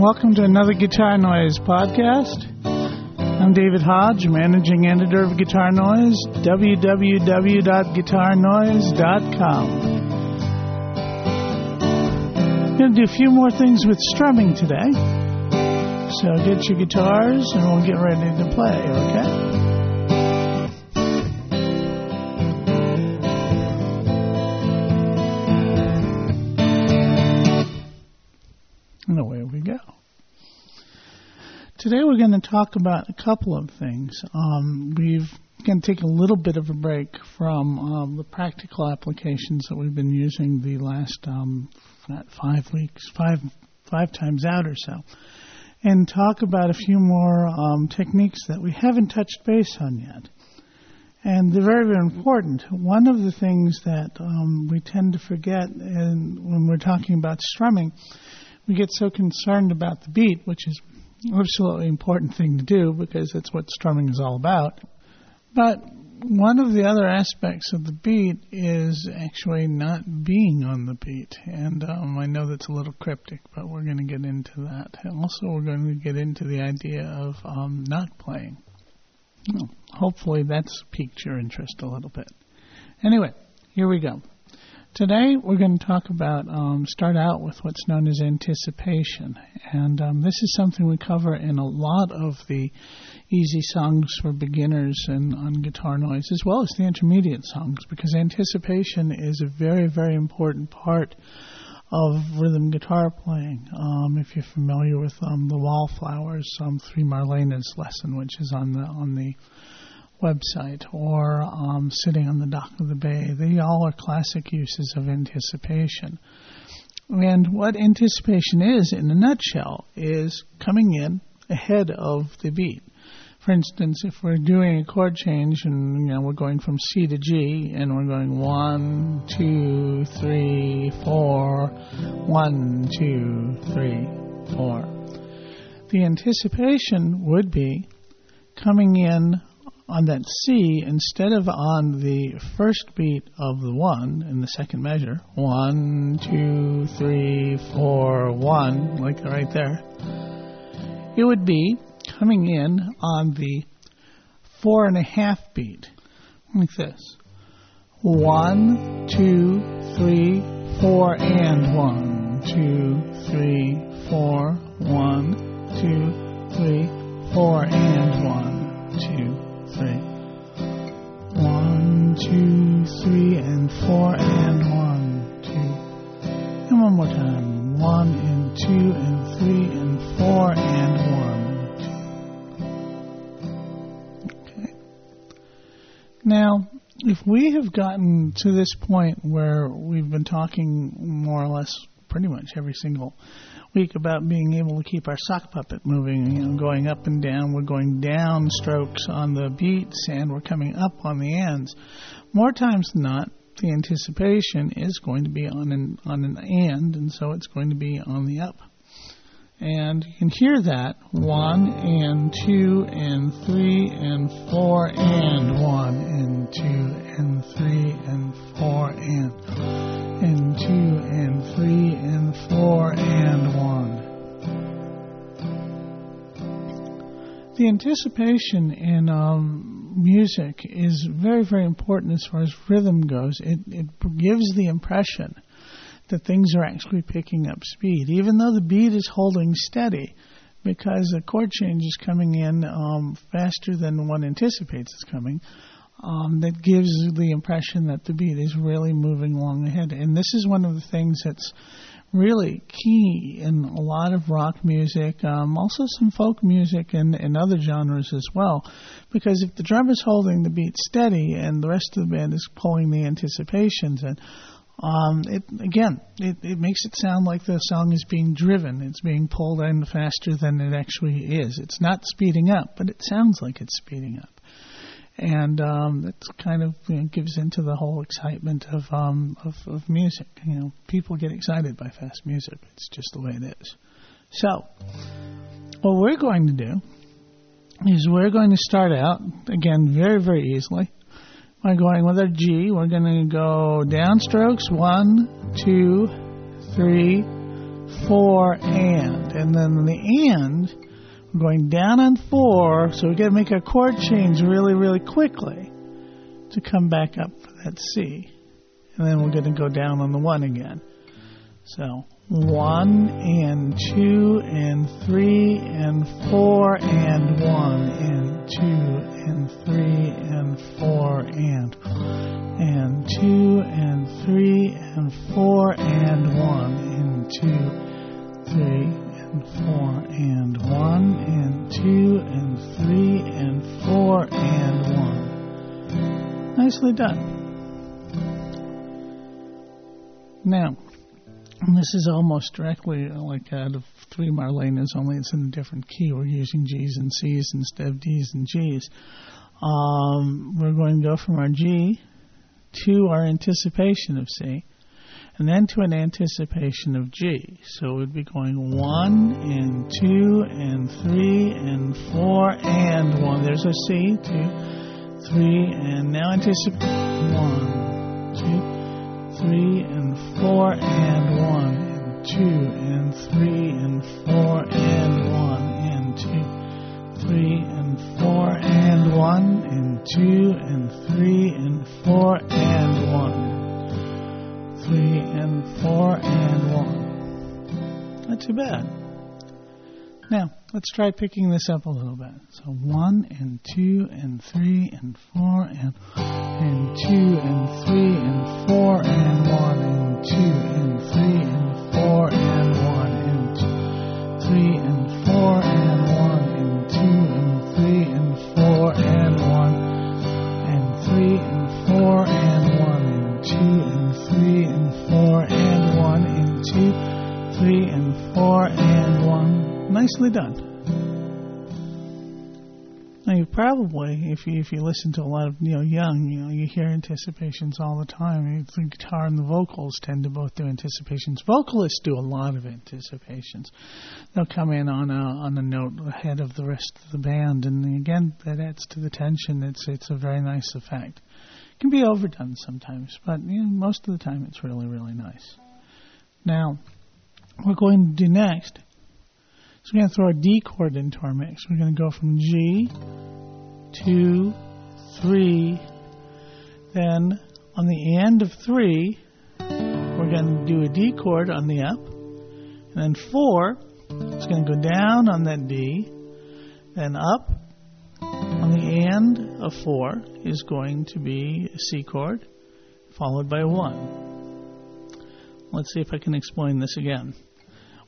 Welcome to another Guitar Noise podcast. I'm David Hodge, managing editor of Guitar Noise, www.guitarnoise.com. I'm going to do a few more things with strumming today. So get your guitars and we'll get ready to play, okay? And away we go. Today we're going to talk about a couple of things. Um, we're going to take a little bit of a break from um, the practical applications that we've been using the last um, five weeks, five five times out or so, and talk about a few more um, techniques that we haven't touched base on yet. And they're very, very important. One of the things that um, we tend to forget and when we're talking about strumming we get so concerned about the beat, which is absolutely important thing to do because that's what strumming is all about. But one of the other aspects of the beat is actually not being on the beat. And um, I know that's a little cryptic, but we're going to get into that. And also, we're going to get into the idea of um, not playing. Well, hopefully, that's piqued your interest a little bit. Anyway, here we go. Today we're going to talk about, um, start out with what's known as anticipation. And um, this is something we cover in a lot of the easy songs for beginners and on guitar noise, as well as the intermediate songs, because anticipation is a very, very important part of rhythm guitar playing. Um, if you're familiar with um, the Wallflowers um, Three Marlenas lesson, which is on the on the website or um, sitting on the dock of the bay. They all are classic uses of anticipation. And what anticipation is, in a nutshell, is coming in ahead of the beat. For instance, if we're doing a chord change and you know we're going from C to G and we're going one, two, three, four, one, two, three, four, the anticipation would be coming in on that C, instead of on the first beat of the one in the second measure, one, two, three, four, one, like right there, it would be coming in on the four and a half beat, like this. One, two, three, four, and one, two, three, four, one, two, three, four, and one, two, three. One, two, three, and four, and one, two. And one more time. One, and two, and three, and four, and one, two. Okay. Now, if we have gotten to this point where we've been talking more or less pretty much every single week about being able to keep our sock puppet moving, you know, going up and down. We're going down strokes on the beats and we're coming up on the ends. More times than not, the anticipation is going to be on an on an and, and so it's going to be on the up. And you can hear that one and two and three and four and one and two and three and four and and two and three and four and one. The anticipation in um, music is very, very important as far as rhythm goes. It, it gives the impression that things are actually picking up speed, even though the beat is holding steady, because the chord change is coming in um, faster than one anticipates it's coming. Um, that gives the impression that the beat is really moving along ahead. And this is one of the things that's really key in a lot of rock music, um, also some folk music and, and other genres as well. Because if the drum is holding the beat steady and the rest of the band is pulling the anticipations and um, it again, it, it makes it sound like the song is being driven. It's being pulled in faster than it actually is. It's not speeding up, but it sounds like it's speeding up and um, it kind of you know, gives into the whole excitement of, um, of of music. You know, people get excited by fast music. It's just the way it is. So, what we're going to do is we're going to start out again very very easily by going with our G. We're going to go downstrokes one, two, three, four, and, and then the and going down on four, so we got to make a chord change really, really quickly to come back up for that C. And then we're going to go down on the one again. So one and two and three and four and one and two and three and four and and two and three and four and one and two, three and four and one and two and three and four and one. Nicely done. Now, this is almost directly like out of three Marlenas, only it's in a different key. We're using G's and C's instead of D's and G's. Um, we're going to go from our G to our anticipation of C and then to an anticipation of G. So we'd be going one and two and three and four and one. There's a C, two, three, and now anticipate one, two, three, and four and one, and two, and three, and four and one, and two, three, and four and one, and two, and three, and four and four and one. Not too bad. Now, let's try picking this up a little bit. So one and two and three and four and and two and three and four and one and two and three and four and one and two, three and four and one and two and three and four and one and three and four and four and one. Nicely done. Now you probably, if you if you listen to a lot of Neil Young, you know you hear anticipations all the time. The guitar and the vocals tend to both do anticipations. Vocalists do a lot of anticipations. They'll come in on a on a note ahead of the rest of the band, and again that adds to the tension. It's it's a very nice effect can be overdone sometimes, but you know, most of the time it's really, really nice. Now, we're going to do next is we're going to throw a D chord into our mix. We're going to go from G, two, three, then on the end of three, we're going to do a D chord on the up, and then four it's going to go down on that D, then up, on the end of 4 is going to be a C chord followed by 1. Let's see if I can explain this again.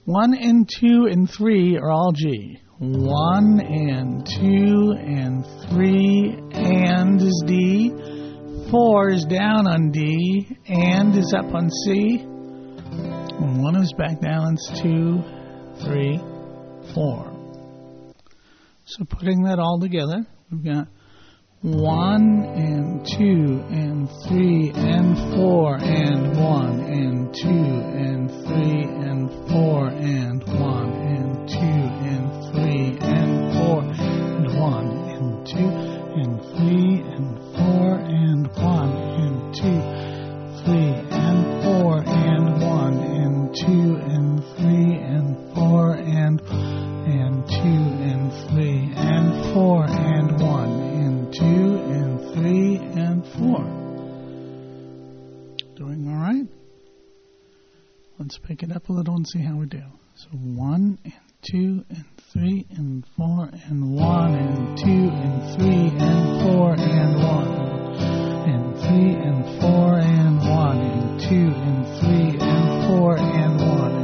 1 and 2 and 3 are all G. 1 and 2 and 3 and is D. 4 is down on D and is up on C. And 1 is back down, it's 2, 3, 4. So putting that all together, We've got 1 and 2 and 3 and 4 and 1 and 2 and 3 and 4 and 1. Let's pick it up a little and see how we do. So one and two and three and four and one and two and three and four and one. And three and four and one. And two and three and four and one.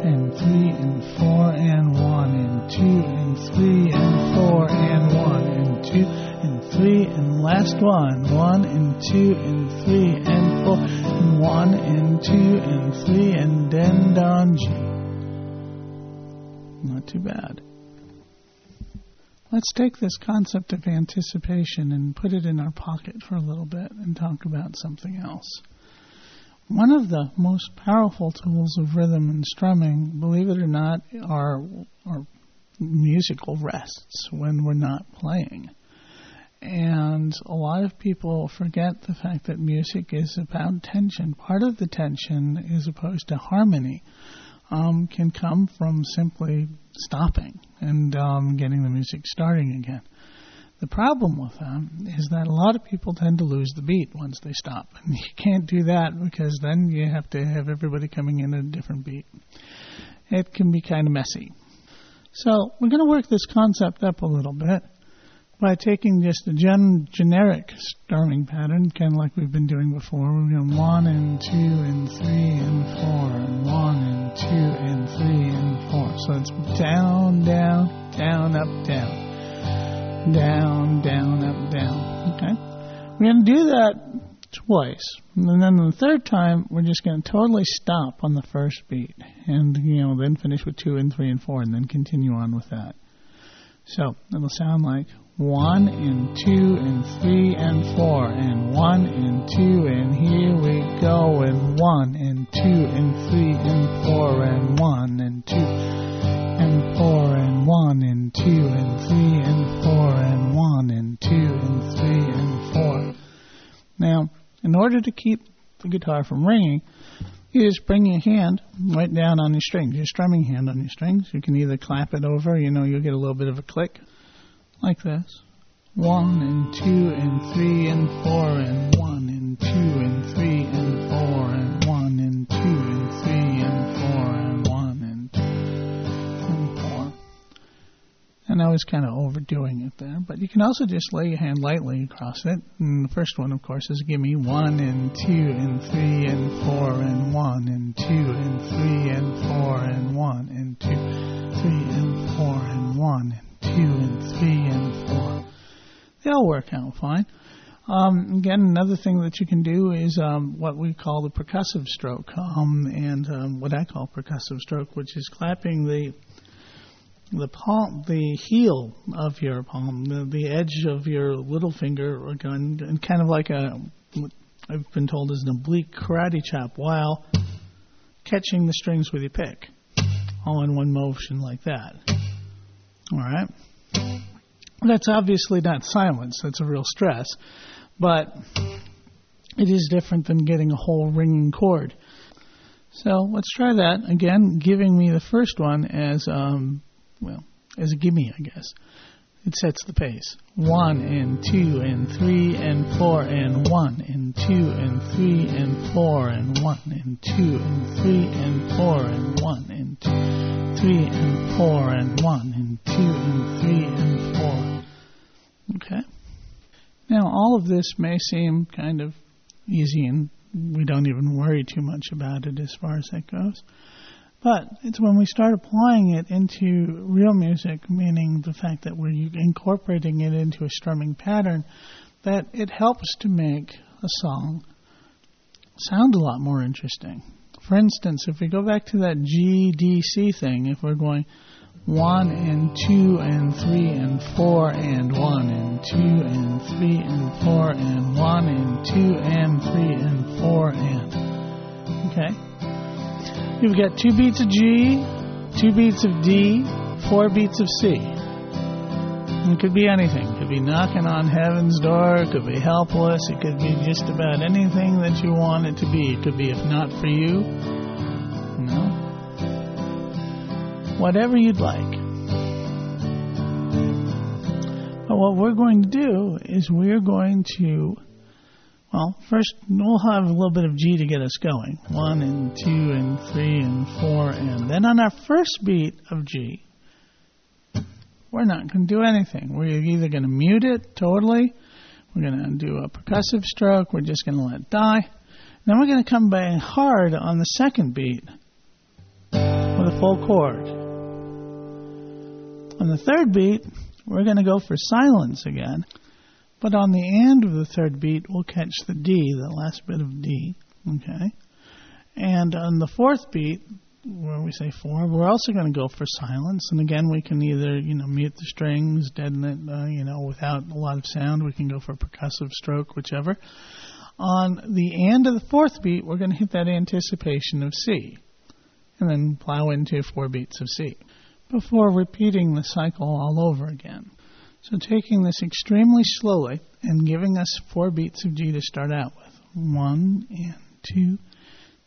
And three and four and one. And two and three and four and one. And two and three and last one. One and two and three and four one and two and three, and then down G. Not too bad. Let's take this concept of anticipation and put it in our pocket for a little bit and talk about something else. One of the most powerful tools of rhythm and strumming, believe it or not, are, are musical rests when we're not playing. And a lot of people forget the fact that music is about tension. Part of the tension, as opposed to harmony, um, can come from simply stopping and um, getting the music starting again. The problem with that is that a lot of people tend to lose the beat once they stop. And you can't do that because then you have to have everybody coming in at a different beat. It can be kind of messy. So we're going to work this concept up a little bit by taking just a gen- generic strumming pattern, kind of like we've been doing before. We're going one and two and three and four and one and two and three and four. So it's down, down, down, up, down, down, down, up, down. Okay, we're going to do that twice, and then the third time we're just going to totally stop on the first beat, and you know then finish with two and three and four, and then continue on with that. So it'll sound like one and two and three and four and one and two and here we go and one and two and three and four and one and two and four and one and two and three and four and one and two and three and four. Now, in order to keep the guitar from ringing, you just bring your hand right down on your strings, your strumming hand on your strings. You can either clap it over, you know, you'll get a little bit of a click, like this. One and two and three and four and one and two and three and four and one and two and three and four and one and two and four. And I was kind of overdoing it there, but you can also just lay your hand lightly across it. And the first one, of course, is give me one and two and three and four and one and two and three and four and one and two, three and four and one and two and three and four. They all work out fine. Um, again, another thing that you can do is um, what we call the percussive stroke, um, and um, what I call percussive stroke, which is clapping the the palm, the heel of your palm, the, the edge of your little finger, and kind of like a, I've been told is an oblique karate chop, while catching the strings with your pick, all in one motion like that. All right. That's obviously not silence. That's a real stress, but it is different than getting a whole ringing chord. So let's try that again. Giving me the first one as um, well as a gimme, I guess. It sets the pace. One and two and three and four and one and two and three and four and one and two and three and four and one and two, three and four and one and two and three and four. Okay. Now all of this may seem kind of easy and we don't even worry too much about it as far as that goes. But it's when we start applying it into real music, meaning the fact that we're incorporating it into a strumming pattern, that it helps to make a song sound a lot more interesting. For instance, if we go back to that G D C thing, if we're going one and two and three and four and one and two and three and four and one and two and three and four and okay You've got two beats of G, two beats of D, four beats of C. It could be anything. It could be knocking on heaven's door. It could be helpless. It could be just about anything that you want it to be. It could be if not for you. Know? Whatever you'd like. But what we're going to do is we're going to well, first we'll have a little bit of G to get us going. One and two and three and four and then on our first beat of G, we're not going to do anything. We're either going to mute it totally, we're going to do a percussive stroke, we're just going to let it die. Then we're going to come back hard on the second beat with a full chord. On the third beat, we're going to go for silence again But on the end of the third beat, we'll catch the D, the last bit of D. Okay? And on the fourth beat, where we say four, we're also going to go for silence. And again, we can either, you know, mute the strings, deaden it, uh, you know, without a lot of sound. We can go for percussive stroke, whichever. On the end of the fourth beat, we're going to hit that anticipation of C. And then plow into four beats of C before repeating the cycle all over again. So taking this extremely slowly and giving us four beats of G to start out with. One and two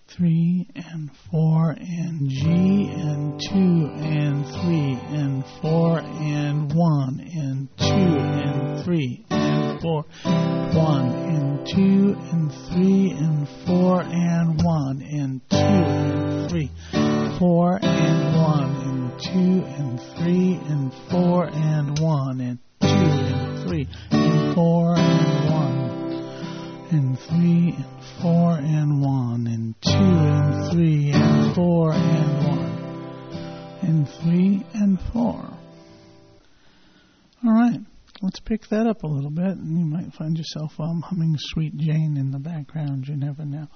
three and four and G and two and three and four and one and two and three and four one and two and three and four and one and two and three four and one and two and three and four and one and two and three and four and one and three and four and one and two and three and four and one and three and four. All right, let's pick that up a little bit, and you might find yourself um, humming "Sweet Jane" in the background. You never know.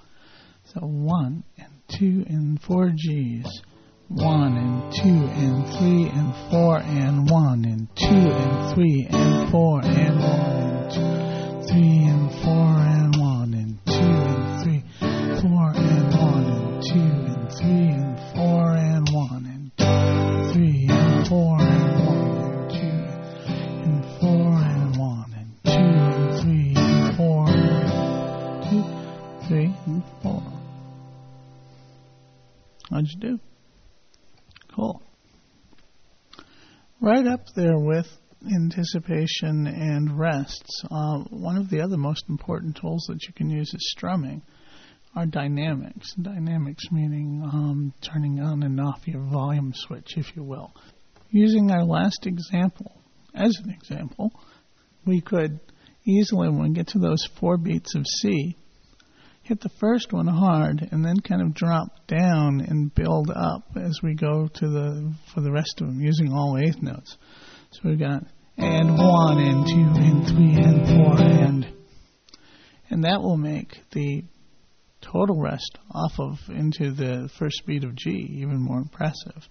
So one and two and four G's. One and two and three and four and one and two and three and four and one and two, three and four and one and two and three, four and one and two and three and four and one and two, three and four and one and two and four and one and two and three and four and two, three and four. How'd you do? Cool. Right up there with anticipation and rests, uh, one of the other most important tools that you can use is strumming are dynamics. Dynamics meaning um, turning on and off your volume switch, if you will. Using our last example as an example, we could easily, when we get to those four beats of C, hit the first one hard and then kind of drop down and build up as we go to the for the rest of them using all eighth notes. So we've got and one and two and three and four and and that will make the total rest off of into the first beat of G even more impressive.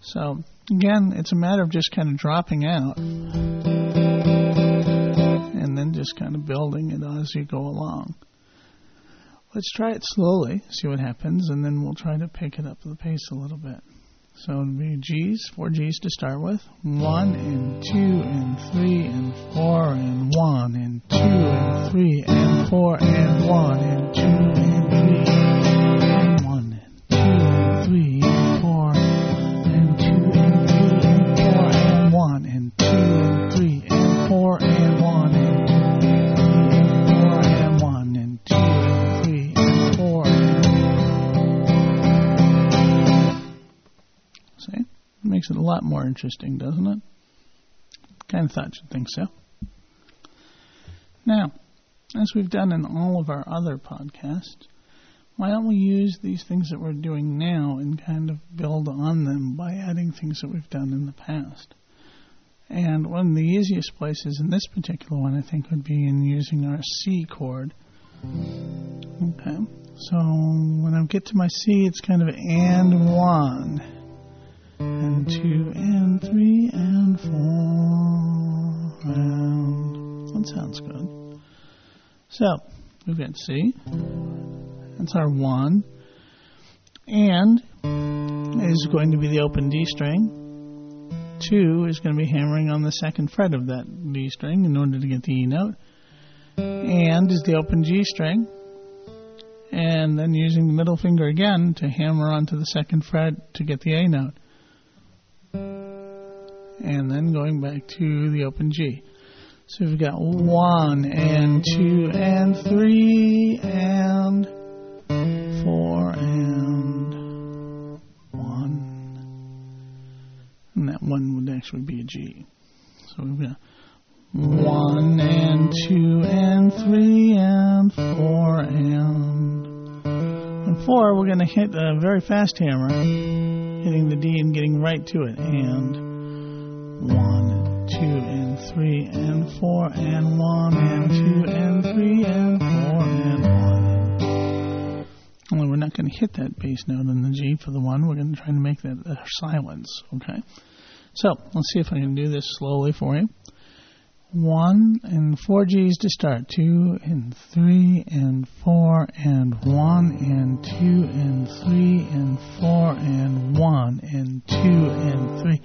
So again, it's a matter of just kind of dropping out and then just kind of building it as you go along. Let's try it slowly, see what happens, and then we'll try to pick it up the pace a little bit. So it'll be G's, four G's to start with. One and two and three and four and one and two and three and more interesting, doesn't it? Kind of thought you'd think so. Now, as we've done in all of our other podcasts, why don't we use these things that we're doing now and kind of build on them by adding things that we've done in the past? And one of the easiest places in this particular one, I think, would be in using our C chord. Okay, so when I get to my C, it's kind of and one, two, and three, and four, that sounds good. So we've got C. That's our one. And is going to be the open D string. Two is going to be hammering on the second fret of that D string in order to get the E note. And is the open G string. And then using the middle finger again to hammer onto the second fret to get the A note. And then going back to the open G. So we've got one and two and three and four and one. And that one would actually be a G. So we've got one and two and three and four and and four we're going to hit a very fast hammer hitting the D and getting right to it and one two and three and four and one and two and three and four and one. Only we're not going to hit that bass note in the G for the one. We're going to try to make that a silence. Okay. So let's see if I can do this slowly for you one and four G's to start. Two and three and four and one and two and three and four and one and two and three,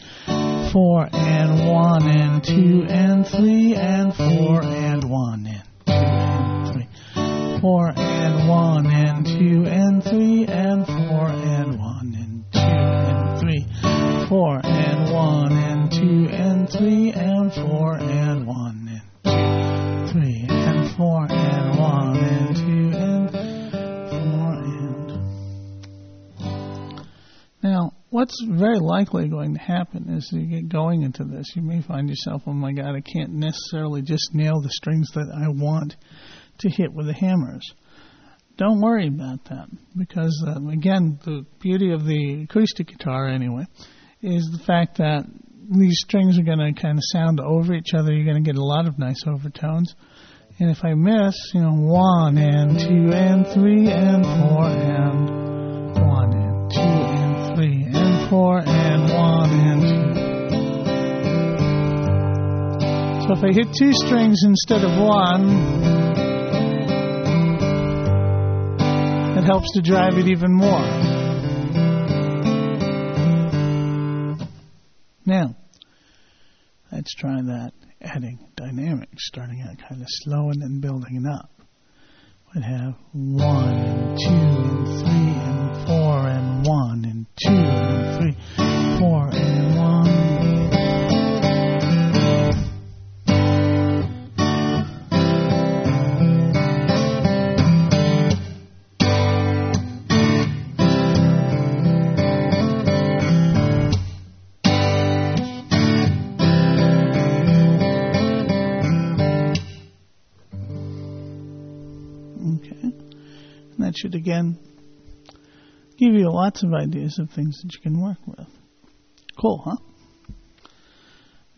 four and one and two and three and four and one and two and three, four and one and two and three and four and one and two and three, four and one and two and three and four and one and two, three and four and one and two and four and. Now, what's very likely going to happen is you get going into this, you may find yourself, oh my God, I can't necessarily just nail the strings that I want to hit with the hammers don't worry about that because um, again the beauty of the acoustic guitar anyway is the fact that these strings are going to kind of sound over each other. You're going to get a lot of nice overtones. And if i miss you know one and two and three and four and one and two and three and four and one and two. So if i hit two strings instead of one it helps to drive it even more. Now, let's try that adding dynamics, starting out kind of slow and then building it up. We'd have one two three again give you lots of ideas of things that you can work with. Cool, huh?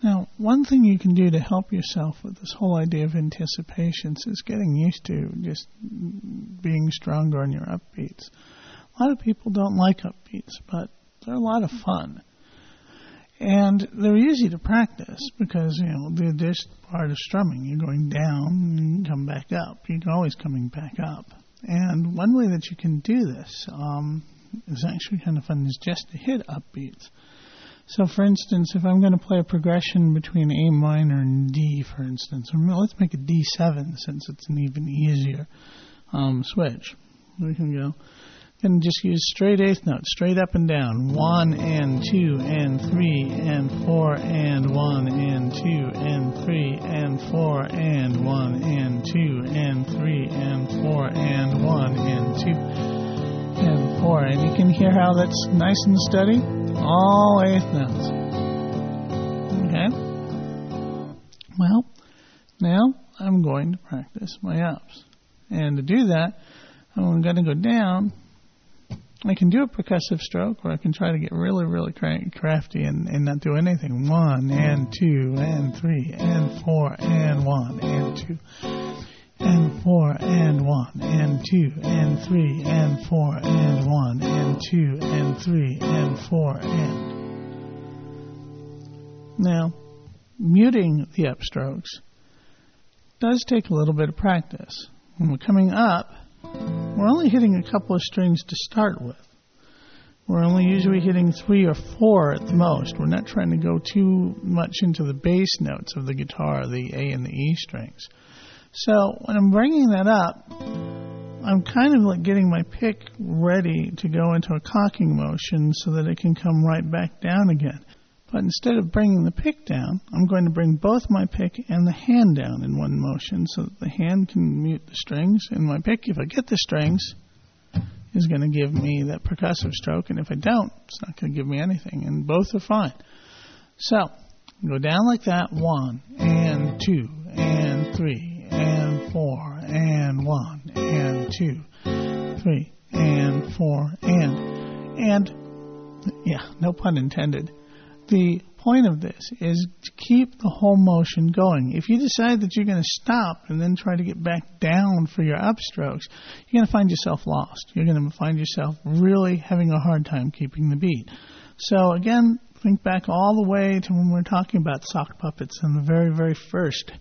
Now, one thing you can do to help yourself with this whole idea of anticipations is getting used to just being stronger on your upbeats. A lot of people don't like upbeats, but they're a lot of fun. And they're easy to practice because, you know, they're just part of strumming. You're going down and you come back up. You're always coming back up. And one way that you can do this um, is actually kind of fun is just to hit upbeats. So, for instance, if I'm going to play a progression between A minor and D, for instance, let's make it D7 since it's an even easier um, switch. We can go and just use straight eighth notes, straight up and down. One and two and three and four and one and two and three and four and one and two and three and four and one and two and four. And you can hear how that's nice and steady. All eighth notes. Okay? Well, now I'm going to practice my ups. And to do that, I'm going to go down I can do a percussive stroke, or I can try to get really, really crafty and, and not do anything. One and two and three and four and one and two and four and one and two and three and four and one and two and three and four and. Now, muting the upstrokes does take a little bit of practice. When we're coming up, we're only hitting a couple of strings to start with. We're only usually hitting three or four at the most. We're not trying to go too much into the bass notes of the guitar, the A and the E strings. So when I'm bringing that up, I'm kind of like getting my pick ready to go into a cocking motion so that it can come right back down again. But instead of bringing the pick down, I'm going to bring both my pick and the hand down in one motion so that the hand can mute the strings. And my pick, if I get the strings, is going to give me that percussive stroke. And if I don't, it's not going to give me anything. And both are fine. So, go down like that one, and two, and three, and four, and one, and two, three, and four, and, and, yeah, no pun intended the point of this is to keep the whole motion going. If you decide that you're going to stop and then try to get back down for your upstrokes, you're going to find yourself lost. You're going to find yourself really having a hard time keeping the beat. So again, think back all the way to when we were talking about sock puppets and the very, very first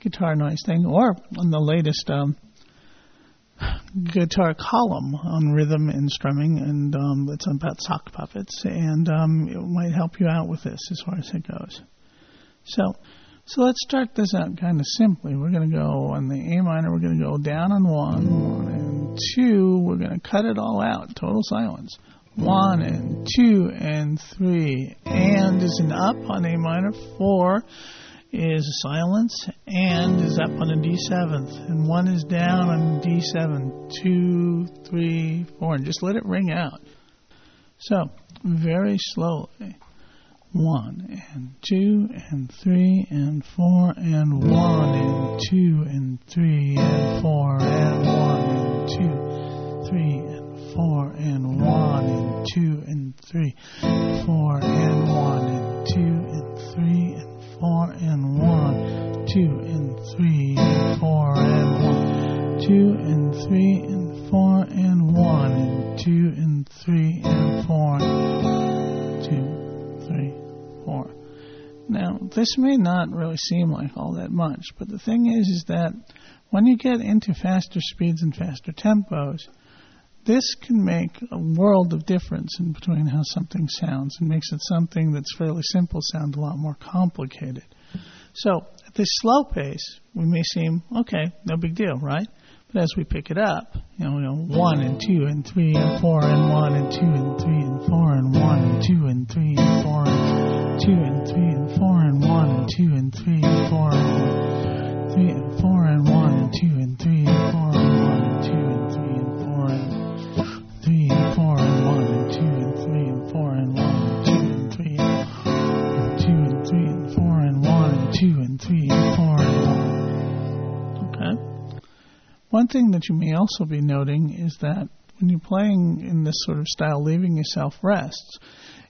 guitar noise thing, or on the latest um, guitar column on rhythm and strumming, and um, it's about sock puppets, and um, it might help you out with this as far as it goes. So, so let's start this out kind of simply. We're going to go on the A minor. We're going to go down on one, one and two. We're going to cut it all out, total silence. One and two and three, and is an up on A minor. Four is silence and is up on a D7th, and one is down on D7. Two, three, four, and just let it ring out. So, very slowly. One and two and three and four and one and two and three and four and one and two, three and four and one and two and three, four and one and two and three and four and one, two and three and four and one, two and three and four and one, and two and three and four, two, three, four. Now, this may not really seem like all that much, but the thing is, is that when you get into faster speeds and faster tempos, this can make a world of difference in between how something sounds and makes it something that's fairly simple sound a lot more complicated. So at this slow pace, we may seem okay, no big deal, right? But as we pick it up, you know, one and two and three and four and one and two and three and four and one and two and three and four and two and three and four and one and two and three and four and three and four and one and two and three and four One thing that you may also be noting is that when you're playing in this sort of style, leaving yourself rests,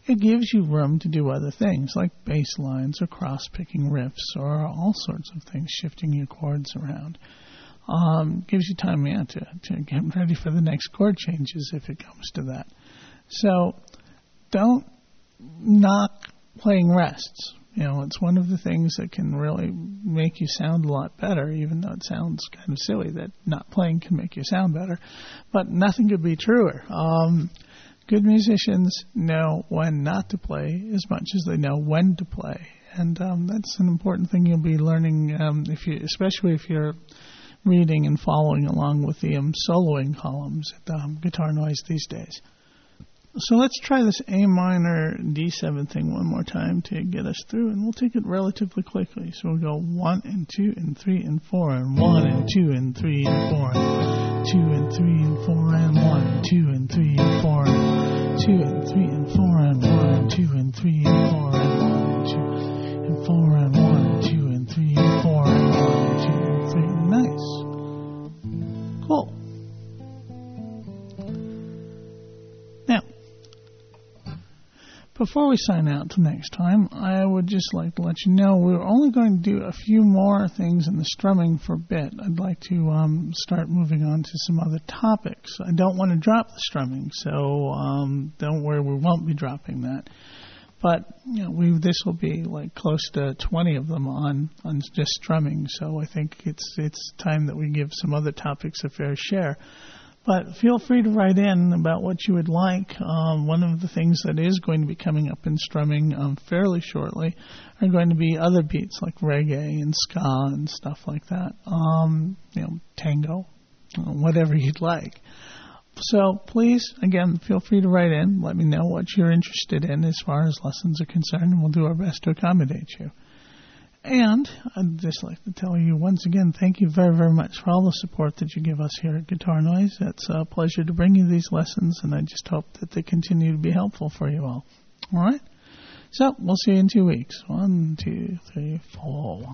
it gives you room to do other things like bass lines or cross picking riffs or all sorts of things, shifting your chords around um, gives you time yeah, to, to get ready for the next chord changes if it comes to that. So don't knock playing rests. You know, it's one of the things that can really make you sound a lot better, even though it sounds kind of silly that not playing can make you sound better. But nothing could be truer. Um, good musicians know when not to play as much as they know when to play. And um, that's an important thing you'll be learning, um, if you, especially if you're reading and following along with the um, soloing columns at um, Guitar Noise these days. So let's try this A minor D7 thing one more time to get us through, and we'll take it relatively quickly. So we'll go 1 and 2 and 3 and 4, and 1 and 2 and 3 and 4, and 2 and 3 and 4, and 1 and 2 and 3 and 4, and 2 and 3 and 4, and before we sign out till next time, I would just like to let you know we're only going to do a few more things in the strumming for a bit. I'd like to um, start moving on to some other topics. I don't want to drop the strumming, so um, don't worry, we won't be dropping that. But you know, we this will be like close to 20 of them on on just strumming. So I think it's it's time that we give some other topics a fair share. But feel free to write in about what you would like. Um, one of the things that is going to be coming up in strumming um, fairly shortly are going to be other beats like reggae and ska and stuff like that. Um, you know, tango, whatever you'd like. So please, again, feel free to write in. Let me know what you're interested in as far as lessons are concerned, and we'll do our best to accommodate you. And I'd just like to tell you once again, thank you very, very much for all the support that you give us here at Guitar Noise. It's a pleasure to bring you these lessons, and I just hope that they continue to be helpful for you all. All right? So we'll see you in two weeks. One, two, three, four.